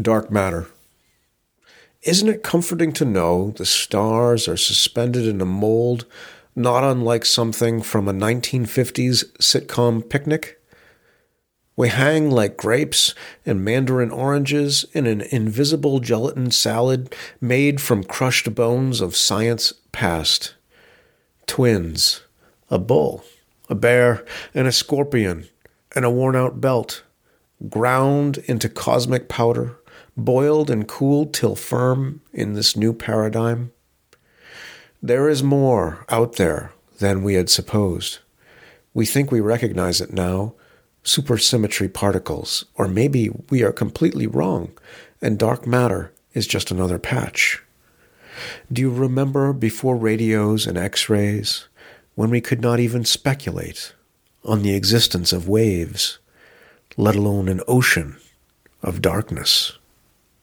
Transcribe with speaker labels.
Speaker 1: Dark matter. Isn't it comforting to know the stars are suspended in a mold not unlike something from a 1950s sitcom picnic? We hang like grapes and mandarin oranges in an invisible gelatin salad made from crushed bones of science past. Twins, a bull, a bear, and a scorpion, and a worn out belt, ground into cosmic powder, boiled and cooled till firm in this new paradigm. There is more out there than we had supposed. We think we recognize it now supersymmetry particles, or maybe we are completely wrong and dark matter is just another patch. Do you remember before radios and x rays, when we could not even speculate on the existence of waves, let alone an ocean of darkness?